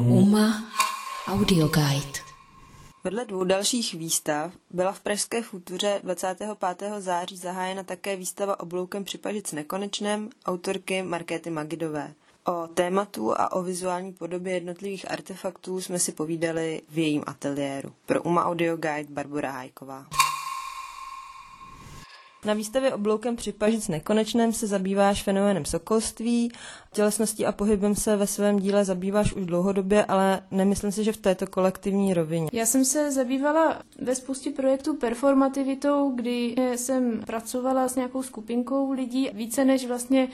UMA Audio Guide. Vedle dvou dalších výstav byla v Pražské futuře 25. září zahájena také výstava obloukem při Pažic nekonečném autorky Markéty Magidové. O tématu a o vizuální podobě jednotlivých artefaktů jsme si povídali v jejím ateliéru. Pro UMA Audio Guide Barbara Hajková. Na výstavě Obloukem při Pažic nekonečném se zabýváš fenoménem sokolství, tělesností a pohybem se ve svém díle zabýváš už dlouhodobě, ale nemyslím si, že v této kolektivní rovině. Já jsem se zabývala ve spoustě projektů performativitou, kdy jsem pracovala s nějakou skupinkou lidí, více než vlastně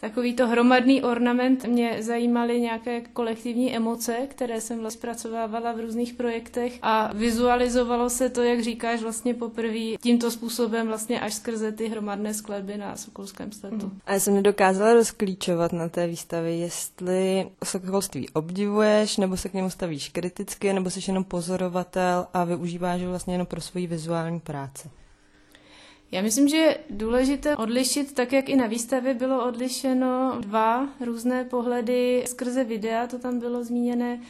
takovýto hromadný ornament. Mě zajímaly nějaké kolektivní emoce, které jsem vlastně zpracovávala v různých projektech a vizualizovalo se to, jak říkáš, vlastně poprvé tímto způsobem vlastně až skrze ty hromadné skladby na Sokolském sletu. A já jsem nedokázala rozklíčovat na té výstavě, jestli sokolství obdivuješ, nebo se k němu stavíš kriticky, nebo jsi jenom pozorovatel a využíváš ho vlastně jenom pro svoji vizuální práci. Já myslím, že je důležité odlišit, tak jak i na výstavě bylo odlišeno dva různé pohledy skrze videa, to tam bylo zmíněné,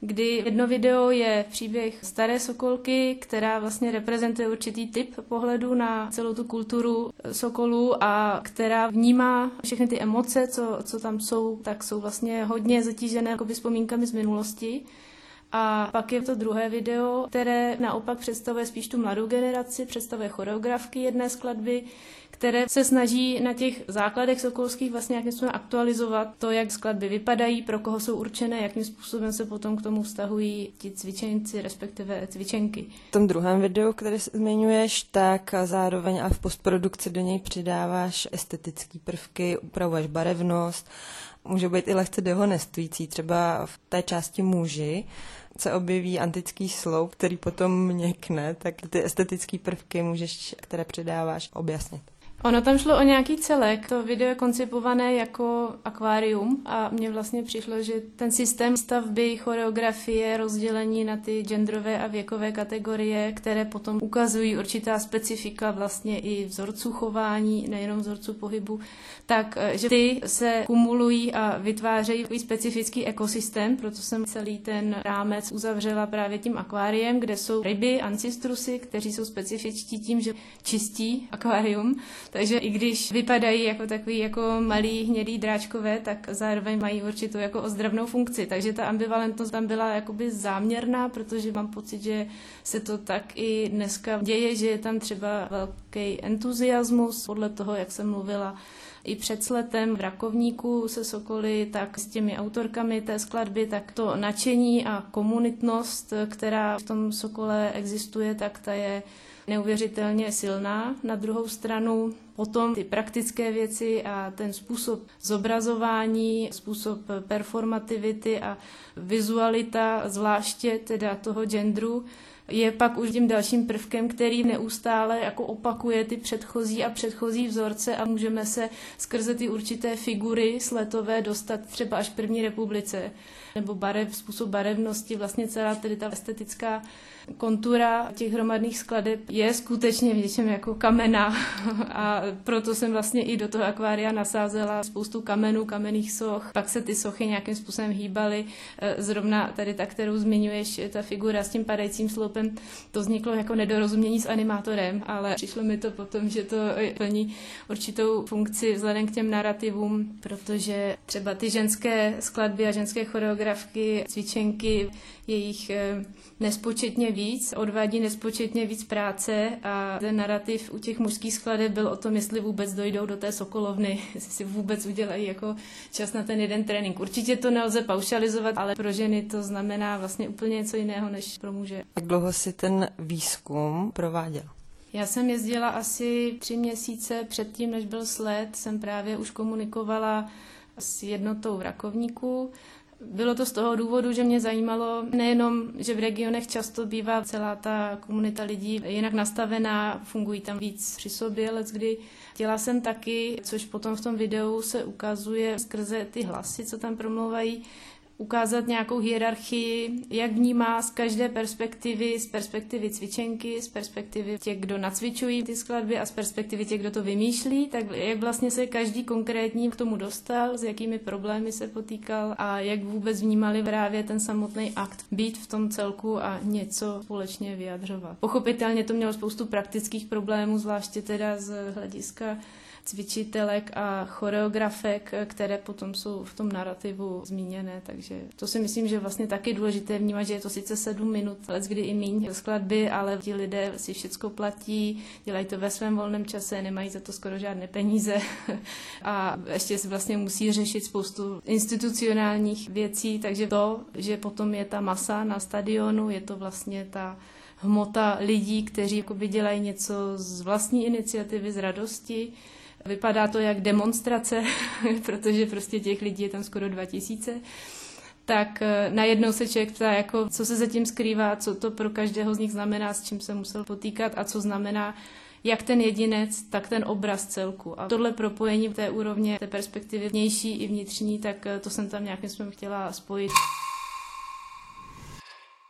kdy jedno video je příběh staré sokolky, která vlastně reprezentuje určitý typ pohledu na celou tu kulturu sokolů a která vnímá všechny ty emoce, co, co tam jsou, tak jsou vlastně hodně zatížené jako vzpomínkami z minulosti. A pak je to druhé video, které naopak představuje spíš tu mladou generaci, představuje choreografky jedné skladby, které se snaží na těch základech sokolských vlastně nějakým způsobem aktualizovat to, jak skladby vypadají, pro koho jsou určené, jakým způsobem se potom k tomu vztahují ti cvičenci, respektive cvičenky. V tom druhém videu, které zmiňuješ, tak zároveň a v postprodukci do něj přidáváš estetické prvky, upravuješ barevnost, může být i lehce dehonestující, třeba v té části muži, se objeví antický sloup, který potom měkne, tak ty estetické prvky můžeš, které předáváš, objasnit. Ono tam šlo o nějaký celek. To video je koncipované jako akvárium a mně vlastně přišlo, že ten systém stavby, choreografie, rozdělení na ty genderové a věkové kategorie, které potom ukazují určitá specifika vlastně i vzorců chování, nejenom vzorců pohybu, tak eh, že ty se kumulují a vytvářejí takový specifický ekosystém, proto jsem celý ten rámec uzavřela právě tím akváriem, kde jsou ryby, ancistrusy, kteří jsou specifičtí tím, že čistí akvárium, takže i když vypadají jako takový jako malý hnědý dráčkové, tak zároveň mají určitou jako ozdravnou funkci. Takže ta ambivalentnost tam byla jakoby záměrná, protože mám pocit, že se to tak i dneska děje, že je tam třeba velký entuziasmus podle toho, jak jsem mluvila i před sletem v Rakovníku se Sokoly, tak s těmi autorkami té skladby, tak to nadšení a komunitnost, která v tom Sokole existuje, tak ta je neuvěřitelně silná. Na druhou stranu potom ty praktické věci a ten způsob zobrazování, způsob performativity a vizualita, zvláště teda toho genderu, je pak už tím dalším prvkem, který neustále jako opakuje ty předchozí a předchozí vzorce a můžeme se skrze ty určité figury sletové dostat třeba až první republice nebo barev, způsob barevnosti, vlastně celá tedy ta estetická kontura těch hromadných skladeb je skutečně v něčem jako kamena a proto jsem vlastně i do toho akvária nasázela spoustu kamenů, kamenných soch. Pak se ty sochy nějakým způsobem hýbaly. E, zrovna tady ta, kterou zmiňuješ, ta figura s tím padajícím sloupem, to vzniklo jako nedorozumění s animátorem, ale přišlo mi to potom, že to plní určitou funkci vzhledem k těm narrativům, protože třeba ty ženské skladby a ženské choreografky, cvičenky, jejich e, nespočetně víc, odvádí nespočetně víc práce a ten narrativ u těch mužských skladeb byl o tom, jestli vůbec dojdou do té sokolovny, jestli si vůbec udělají jako čas na ten jeden trénink. Určitě to nelze paušalizovat, ale pro ženy to znamená vlastně úplně něco jiného než pro muže. Jak dlouho si ten výzkum prováděl? Já jsem jezdila asi tři měsíce předtím, než byl sled, jsem právě už komunikovala s jednotou v Rakovníku bylo to z toho důvodu, že mě zajímalo nejenom, že v regionech často bývá celá ta komunita lidí jinak nastavená, fungují tam víc při sobě, ale kdy chtěla jsem taky, což potom v tom videu se ukazuje skrze ty hlasy, co tam promlouvají, ukázat nějakou hierarchii, jak vnímá z každé perspektivy, z perspektivy cvičenky, z perspektivy těch, kdo nacvičují ty skladby a z perspektivy těch, kdo to vymýšlí, tak jak vlastně se každý konkrétní k tomu dostal, s jakými problémy se potýkal a jak vůbec vnímali právě ten samotný akt být v tom celku a něco společně vyjadřovat. Pochopitelně to mělo spoustu praktických problémů, zvláště teda z hlediska cvičitelek a choreografek, které potom jsou v tom narrativu zmíněné, takže to si myslím, že vlastně taky důležité vnímat, že je to sice sedm minut, ale kdy i míň skladby, ale ti lidé si všechno platí, dělají to ve svém volném čase, nemají za to skoro žádné peníze. A ještě si vlastně musí řešit spoustu institucionálních věcí, takže to, že potom je ta masa na stadionu, je to vlastně ta hmota lidí, kteří dělají něco z vlastní iniciativy, z radosti, Vypadá to jak demonstrace, protože prostě těch lidí je tam skoro 2000 tak eh, najednou se člověk ptá, jako, co se zatím skrývá, co to pro každého z nich znamená, s čím se musel potýkat a co znamená jak ten jedinec, tak ten obraz celku. A tohle propojení té úrovně, té perspektivy vnější i vnitřní, tak eh, to jsem tam nějakým způsobem chtěla spojit.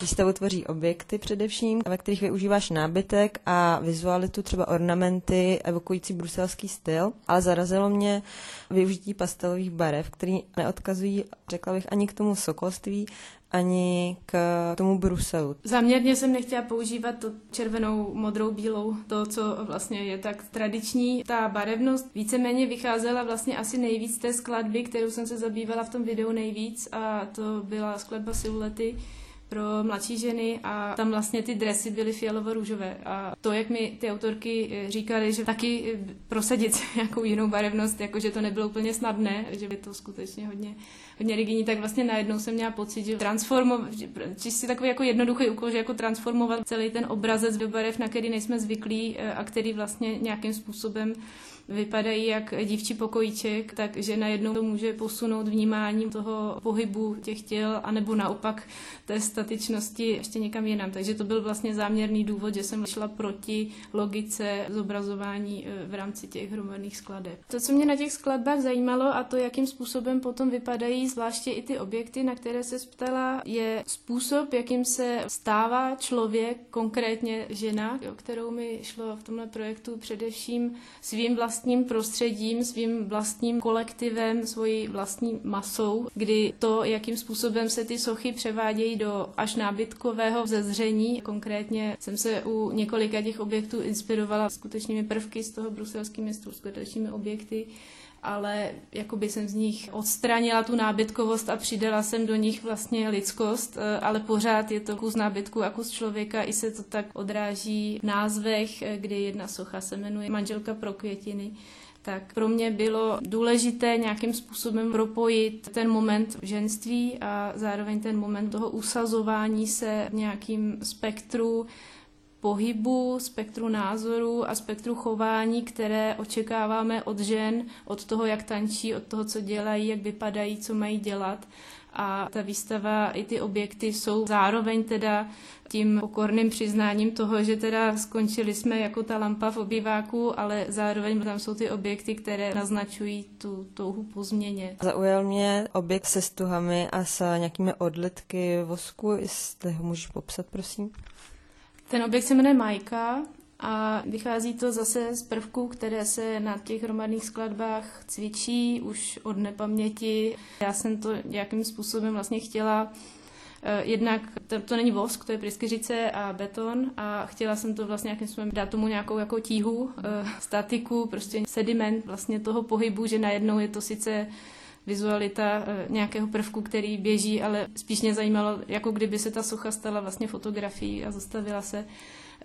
Výstavu tvoří objekty především, ve kterých využíváš nábytek a vizualitu, třeba ornamenty evokující bruselský styl, ale zarazilo mě využití pastelových barev, které neodkazují, řekla bych, ani k tomu sokolství, ani k tomu Bruselu. Záměrně jsem nechtěla používat to červenou, modrou, bílou, to, co vlastně je tak tradiční. Ta barevnost víceméně vycházela vlastně asi nejvíc té skladby, kterou jsem se zabývala v tom videu nejvíc a to byla skladba Silulety pro mladší ženy a tam vlastně ty dresy byly fialovo-růžové. A to, jak mi ty autorky eh, říkali, že taky eh, prosadit nějakou jinou barevnost, jakože to nebylo úplně snadné, že by to skutečně hodně, hodně rigidní, tak vlastně najednou jsem měla pocit, že transformovat, čistě takový jako jednoduchý úkol, že jako transformovat celý ten obrazec do barev, na který nejsme zvyklí eh, a který vlastně nějakým způsobem vypadají jak dívčí pokojíček, takže najednou to může posunout vnímání toho pohybu těch těl, anebo naopak té statičnosti ještě někam jinam. Takže to byl vlastně záměrný důvod, že jsem šla proti logice zobrazování e, v rámci těch hromadných skladeb. To, co mě na těch skladbách zajímalo a to, jakým způsobem potom vypadají zvláště i ty objekty, na které se ptala, je způsob, jakým se stává člověk, konkrétně žena, o kterou mi šlo v tomhle projektu především svým vlastním prostředím, svým vlastním kolektivem, svojí vlastní masou, kdy to, jakým způsobem se ty sochy převádějí do až nábytkového zezření. Konkrétně jsem se u několika těch objektů inspirovala skutečnými prvky z toho bruselského městu, skutečnými objekty ale jakoby jsem z nich odstranila tu nábytkovost a přidala jsem do nich vlastně lidskost, eh, ale pořád je to kus nábytku a kus člověka, i se to tak odráží v názvech, eh, kdy jedna socha se jmenuje Manželka pro květiny tak pro mě bylo důležité nějakým způsobem propojit ten moment ženství a zároveň ten moment toho usazování se v nějakým spektru pohybu, spektru názorů a spektru chování, které očekáváme od žen, od toho, jak tančí, od toho, co dělají, jak vypadají, co mají dělat. A ta výstava i ty objekty jsou zároveň teda tím pokorným přiznáním toho, že teda skončili jsme jako ta lampa v obýváku, ale zároveň tam jsou ty objekty, které naznačují tu touhu po změně. Zaujal mě objekt se stuhami a s nějakými odlitky vosku, jestli ho můžeš popsat, prosím. Ten objekt se jmenuje Majka a vychází to zase z prvků, které se na těch hromadných skladbách cvičí už od nepaměti. Já jsem to nějakým způsobem vlastně chtěla eh, Jednak to, to není vosk, to je pryskyřice a beton a chtěla jsem to vlastně nějakým způsobem dát tomu nějakou jako tíhu, eh, statiku, prostě sediment vlastně toho pohybu, že najednou je to sice vizualita eh, nějakého prvku, který běží, ale spíš mě zajímalo, jako kdyby se ta socha stala vlastně fotografií a zastavila se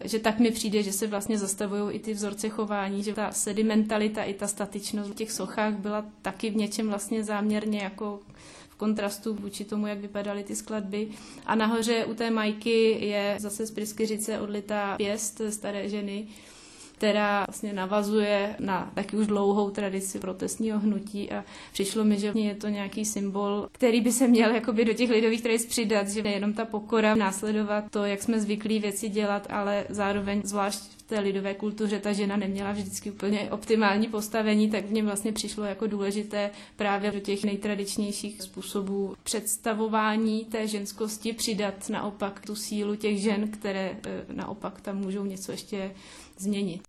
že tak mi přijde, že se vlastně zastavují i ty vzorce chování, že ta sedimentalita i ta statičnost v těch sochách byla taky v něčem vlastně záměrně jako v kontrastu vůči tomu, jak vypadaly ty skladby. A nahoře u té majky je zase z pryskyřice odlitá pěst staré ženy, která vlastně navazuje na taky už dlouhou tradici protestního hnutí a přišlo mi, že je to nějaký symbol, který by se měl jakoby do těch lidových tradic přidat, že nejenom ta pokora následovat to, jak jsme zvyklí věci dělat, ale zároveň zvlášť té lidové kultuře ta žena neměla vždycky úplně optimální postavení, tak v něm vlastně přišlo jako důležité právě do těch nejtradičnějších způsobů představování té ženskosti přidat naopak tu sílu těch žen, které eh, naopak tam můžou něco ještě změnit.